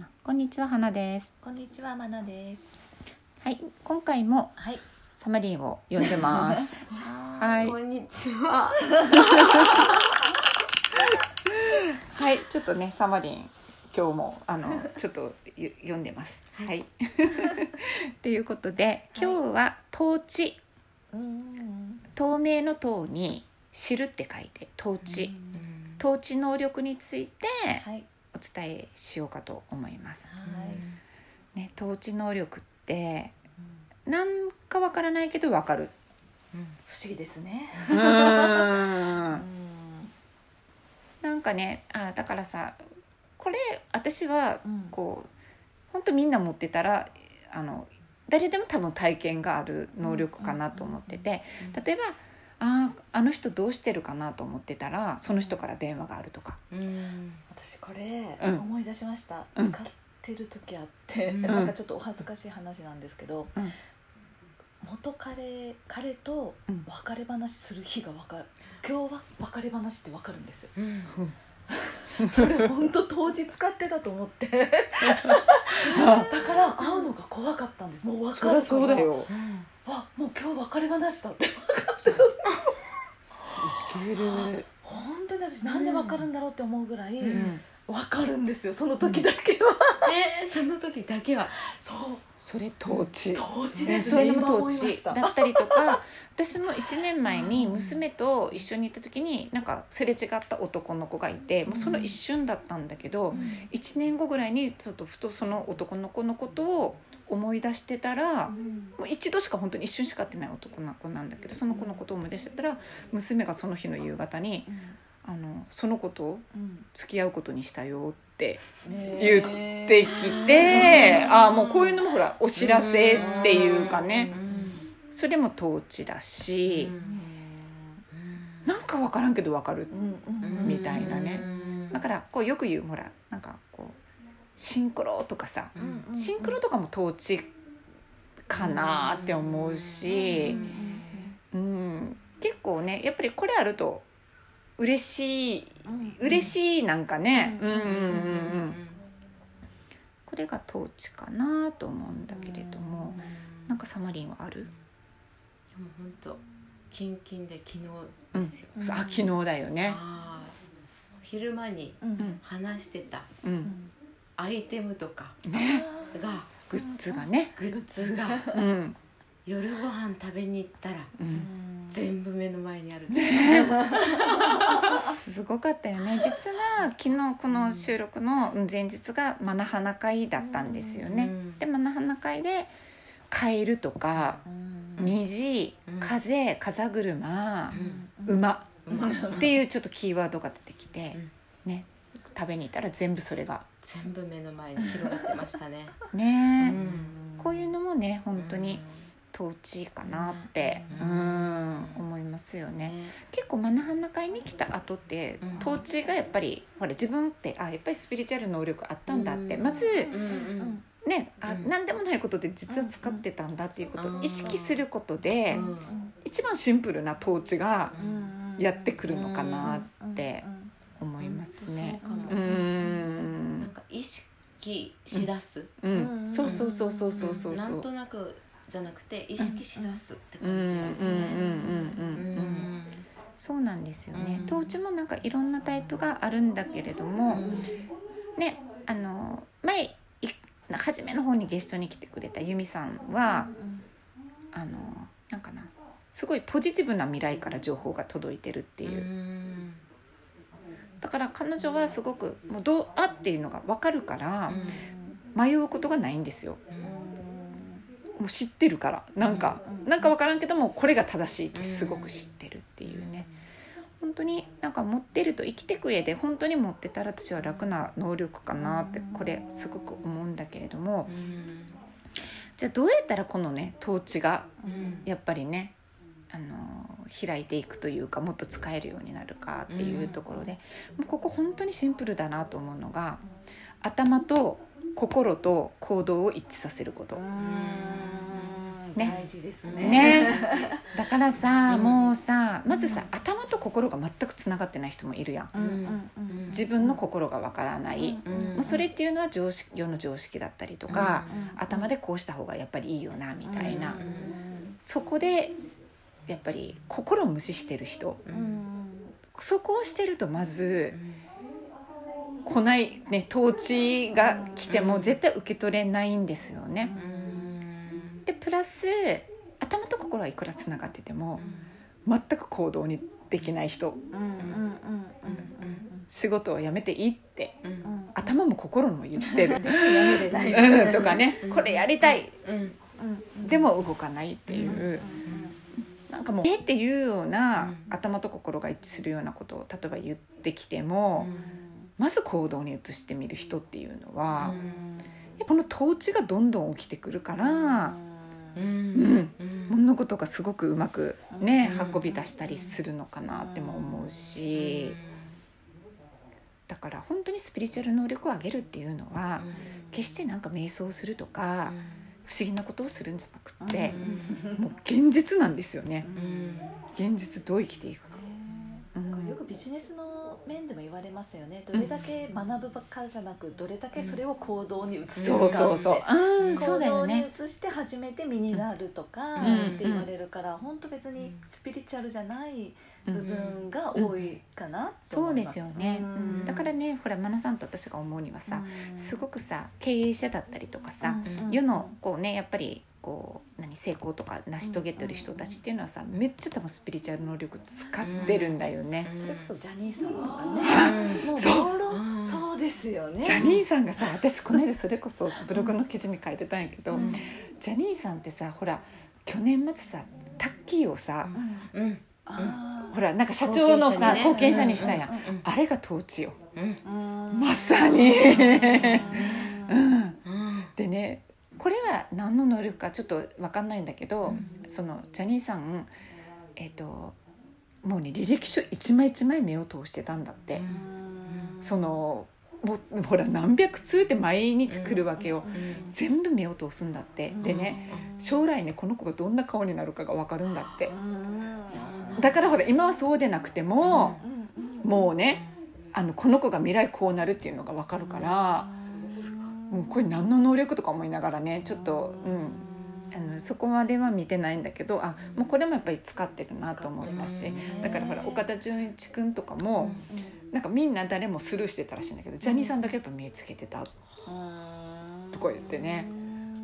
な。こんにちは花です。こんにちはまなです。はい今回もはい。サマリンを読んでます。はい。こんにちは。はいちょっとねサマリン今日もあのちょっとゆ読んでます。はい、とい。うことで今日は統治うん。透明の透に知るって書いて統治統治能力についてはい。お伝えしようかと思います。はい。ね統治能力ってなんかわからないけどわかる。不思議ですね。なんかねあだからさこれ私はうん。こう本当みんな持ってたらあの誰でも多分体験がある能力かなと思ってて例えばあーあの人どうしてるかなと思ってたらその人から電話があるとか、私これうん。思い出しました。うん。使ってる時あってうん。なんかちょっとお恥ずかしい話なんですけどうん。元彼彼とうん。別れ話する日がわかる。今日は別れ話ってわかるんですよ。それ本当当時使ってたと思って。だから会うのが怖かったんです。もう分かるそうだよ。あもう今日別れ話だって。いける、本当に私なんで分かるんだろうって思うぐらいうん分かるんですよその時だけは、えー、その時だけは。そう。それ統治当時ね、です。そういうね今のも統治だったりとか 私も1年前に娘と一緒に行った時になんかすれ違った男の子がいてもうその一瞬だったんだけど、うん。1年後ぐらいにちょっとふとその男の子のことを思い出してたら、もう一度しか本当に一瞬しか会ってない男の子なんだけどその子のことを思い出してたら娘がその日の夕方に「あのその子とうん。付き合うことにしたよ」って言言ってきて、ああもうこういうのもほらお知らせっていうかね、それも統治だし、なんか分からんけど分かるみたいなね。だからこうよく言うほらなんかこうシンクロとかさ、シンクロとかも統治かなって思うし、うん、結構ねやっぱりこれあると嬉しい。嬉しいなんかね、うん。うんうんうん、これが統治かなと思うんだけれども、なんかサマリンはある、もう本当キンキンで昨うん、日ですよ、そうあ昨日だよね、昼間にうん。話してた。うん、アイテムとかね。がグッズがね、グッズが。うん。夜ご飯食べに行ったらうん、全部目の前にある。すごかったよね。実は昨日この収録の前日がマナハナ会だったんですよね、うんでマナハナ会でカエルとか虹、うん。風風車、うん。馬まあっていうちょっとキーワードが出てきて、うん。ね。食べに行ったら全部それが。全部目の前に広がってましたね。ね、うん。こういうのもね本当に統治かなって、ううんん思いますよね。ね。結構マナハナ会に来た後って、うん。統治がやっぱりほら自分ってあやっぱりスピリチュアル能力あったんだって、うん。まずうんうんねあ、うん。何でもないことで実は使ってたんだっていうことうんを意識することで、うん。一番シンプルな統治がやってくるのかなっって思いますね。うんなんか意識しだす、うん、そうそうそうそうそうそう。なん。となくじゃなくて意識しだすってうんうんうん感じですね。うんうん。うん。そうなんですよね。うん統治もなんかいろんなタイプがあるんだけれども、ねあの前い初めの方にゲストに来てくれた由美さんは、あのなんかなすごいポジティブな未来から情報が届いてるっていう、うん。だから彼女はすごくもうどうあっていうのが分かるから、迷うことがないんですよもう知ってるからなんか、うんなんか分からんけどもこれが正しいってすごく知ってるっていうね、本当になんか持ってると生きていく上で本当に持ってたら私は楽な能力かなってこれすごく思うんだけれども。うんじゃあどうやったらこのね統治がうん。やっぱりねあの開いていくというかもっと使えるようになるかっていうところで、もうここ本当にシンプルだなと思うのが頭と心と行動を一致させること。ね。大事ですね。ね。だからさ、うん。もうさまずさ頭と心が全くつながってない人もいるやん。うん。うん。うん。自分の心がわからない、うん。うん。もうそれっていうのは常識世の常識だったりとか、うん。頭でこうした方がやっぱりいいよなみたいな、うん。そこでやっぱり心を無視してる人。ううん。んそこをしてるとまず来ないね統治が来ても絶対受け取れないんですよね。でプラス頭と心はいくらつながってても全く行動にできない人仕事を辞めていいって頭も心も言ってる、とかねこれやりたい。でも動かないっていう、うん。なんかもうえっていうような、うん。頭と心が一致するようなことを例えば言ってきても、うんまず行動に移してみる人っていうのは、うん。やっぱこの統治がどんどん起きてくるから、ううん。ん。物事がすごくうまくね、うん。運び出したりするのかなっても思うし、だから本当にスピリチュアル能力を上げるっていうのは、決してなんか瞑想するとか、不思議なことをするんじゃなくって、もう現実なんですよね、現実どう生きていくか。うんよくビジネスの面でも言われますよね。どれだけ学ぶばっかじゃなくどれだけそれを行動に移せるかって。行動にね。移して初めて身になるとかうん。って言われるから本当別にスピリチュアルじゃない部分が多いかなとそうですよね。うん。だからね、ほら、マナさんと私が思うにはさ、すごくさ、経営者だったりとかさ、うん。世のこうね、やっぱり。こう何成功とか成し遂げてる人たちっていうのはさめっちゃ多分スピリチュアル能力使ってるんだよね。それこそジャニーさんとかね。もうそう。そうですよね。ジャニーさんがさ私この間それこそブログの記事に書いてたんやけど、うん。ジャニーさんってさほら去年末さタッキーをさ、うん。ほらなんか社長のさ後後継者継者にしたやん、うんあれが統治よ。まさに。うん。でねこれは何の能力かちょっと分かんないんだけど、うそのジャニーさんえっ、ともうね履歴書一枚一枚目を通してたんだって、うん。そのもうほら何百通って毎日来るわけよ、うん。全部目を通すんだって、でね将来ねこの子がどんな顔になるかが分かるんだって。だからほら今はそうでなくても、もうねあのこの子が未来こうなるっていうのが分かるから、もうこれ何の能力とか思いながらねちょっと、うん、あのそこまでは見てないんだけどあもうこれもやっぱり使ってるなと思ったしだからほら岡田准一君とかも、なんかみんな誰もスルーしてたらしいんだけどジャニーさんだけやっぱ目つけてたとか言ってね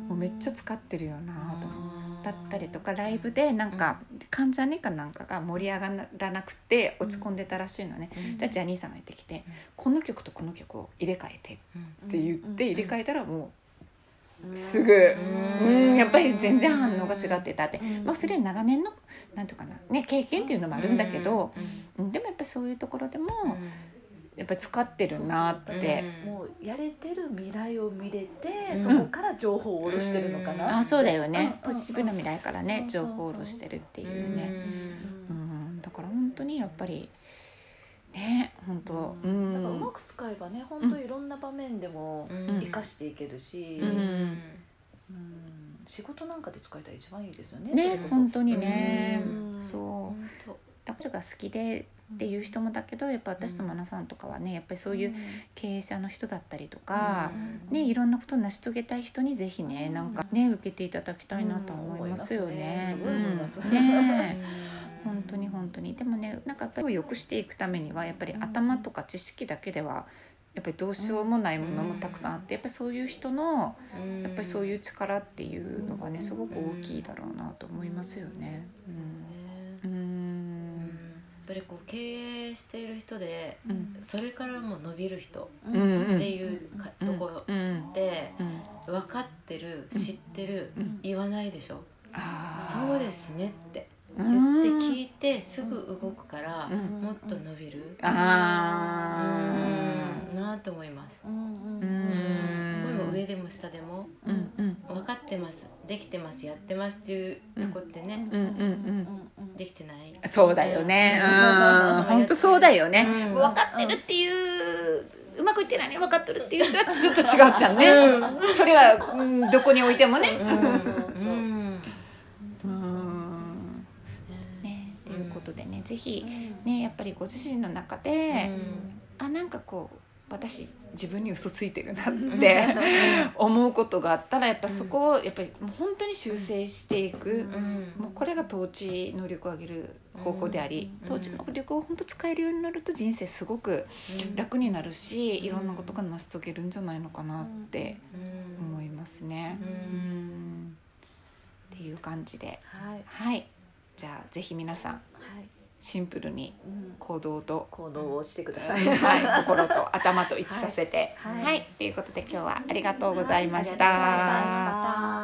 もうめっちゃ使ってるよなと思って。だったりとかライブでなんか関ジャニかなんかが盛り上がらなくて落ち込んでたらしいのね。でジャニーさんが言ってきて「この曲とこの曲を入れ替えて」って言って入れ替えたらもうすぐうん。やっぱり全然反応が違ってたって、まあ、それは長年のなんとかな、ね、経験っていうのもあるんだけど、うん。でもやっぱりそういうところでもやっぱり使ってるなって。もうやれてる未来を見れて、うん。そこから情報を下ろしてるのかな、あそうだよね、うん。ポジティブな未来からね情報を下ろしてるっていうね、うん、だから本当にやっぱりね本当ううん。んだからうまく使えばね本当いろんな場面でもうん。生かしていけるし、うん。うん。仕事なんかで使えたら一番いいですよね。そね本当にね、うん。そう。だからが好きでっていう人もだけどやっぱ私とマナさんとかはねやっぱりそういう経営者の人だったりとか、ね、いろんなことを成し遂げたい人にぜひねなんかね受けていただきたいなとは思いますよね。うん。ね。すす。うん。ね本当に本当に。でもねなんかやっぱり良くしていくためにはやっぱり頭とか知識だけではやっぱりどうしようもないものもたくさんあってやっぱりそういう人のやっぱりそういう力っていうのがねすごく大きいだろうなと思いますよね。うん、ぱりこう経営している人でうん。それからも伸びる人っていうかところうん。でうん。分かってる知ってるうん。言わないでしょ。そうですねってう言んって聞いてすぐ動くからうん。もっと伸びる。あうん。なと思います。うん。うん。上でも下でも。うんうん分かってます。できてます。やってますっていうとこってね、うん、うんうんうんできてない？そうだよね。本当そうだよね、分かってるっていううまくいってないの分かってるっていう人はちょっと違うじゃんね、それは、うん、どこに置いてもね。ね。ということでね。ぜひねやっぱりご自身の中で、あなんかこう私自分に嘘ついてるなって思うことがあったらやっぱそこをやっぱりもう本当に修正していく、もうこれが統治能力を上げる方法であり、統治能力を本当使えるようになると人生すごく楽になるし、いろんなことが成し遂げるんじゃないのかなって思いますね。うん。っていう感じで、はい。はい、じゃあぜひ皆さんはいシンプルにうん。行動と行動をしてください。はい、心と頭と一致させて、はい。はい、ということで今日はありがとうございました。はいありがとうございました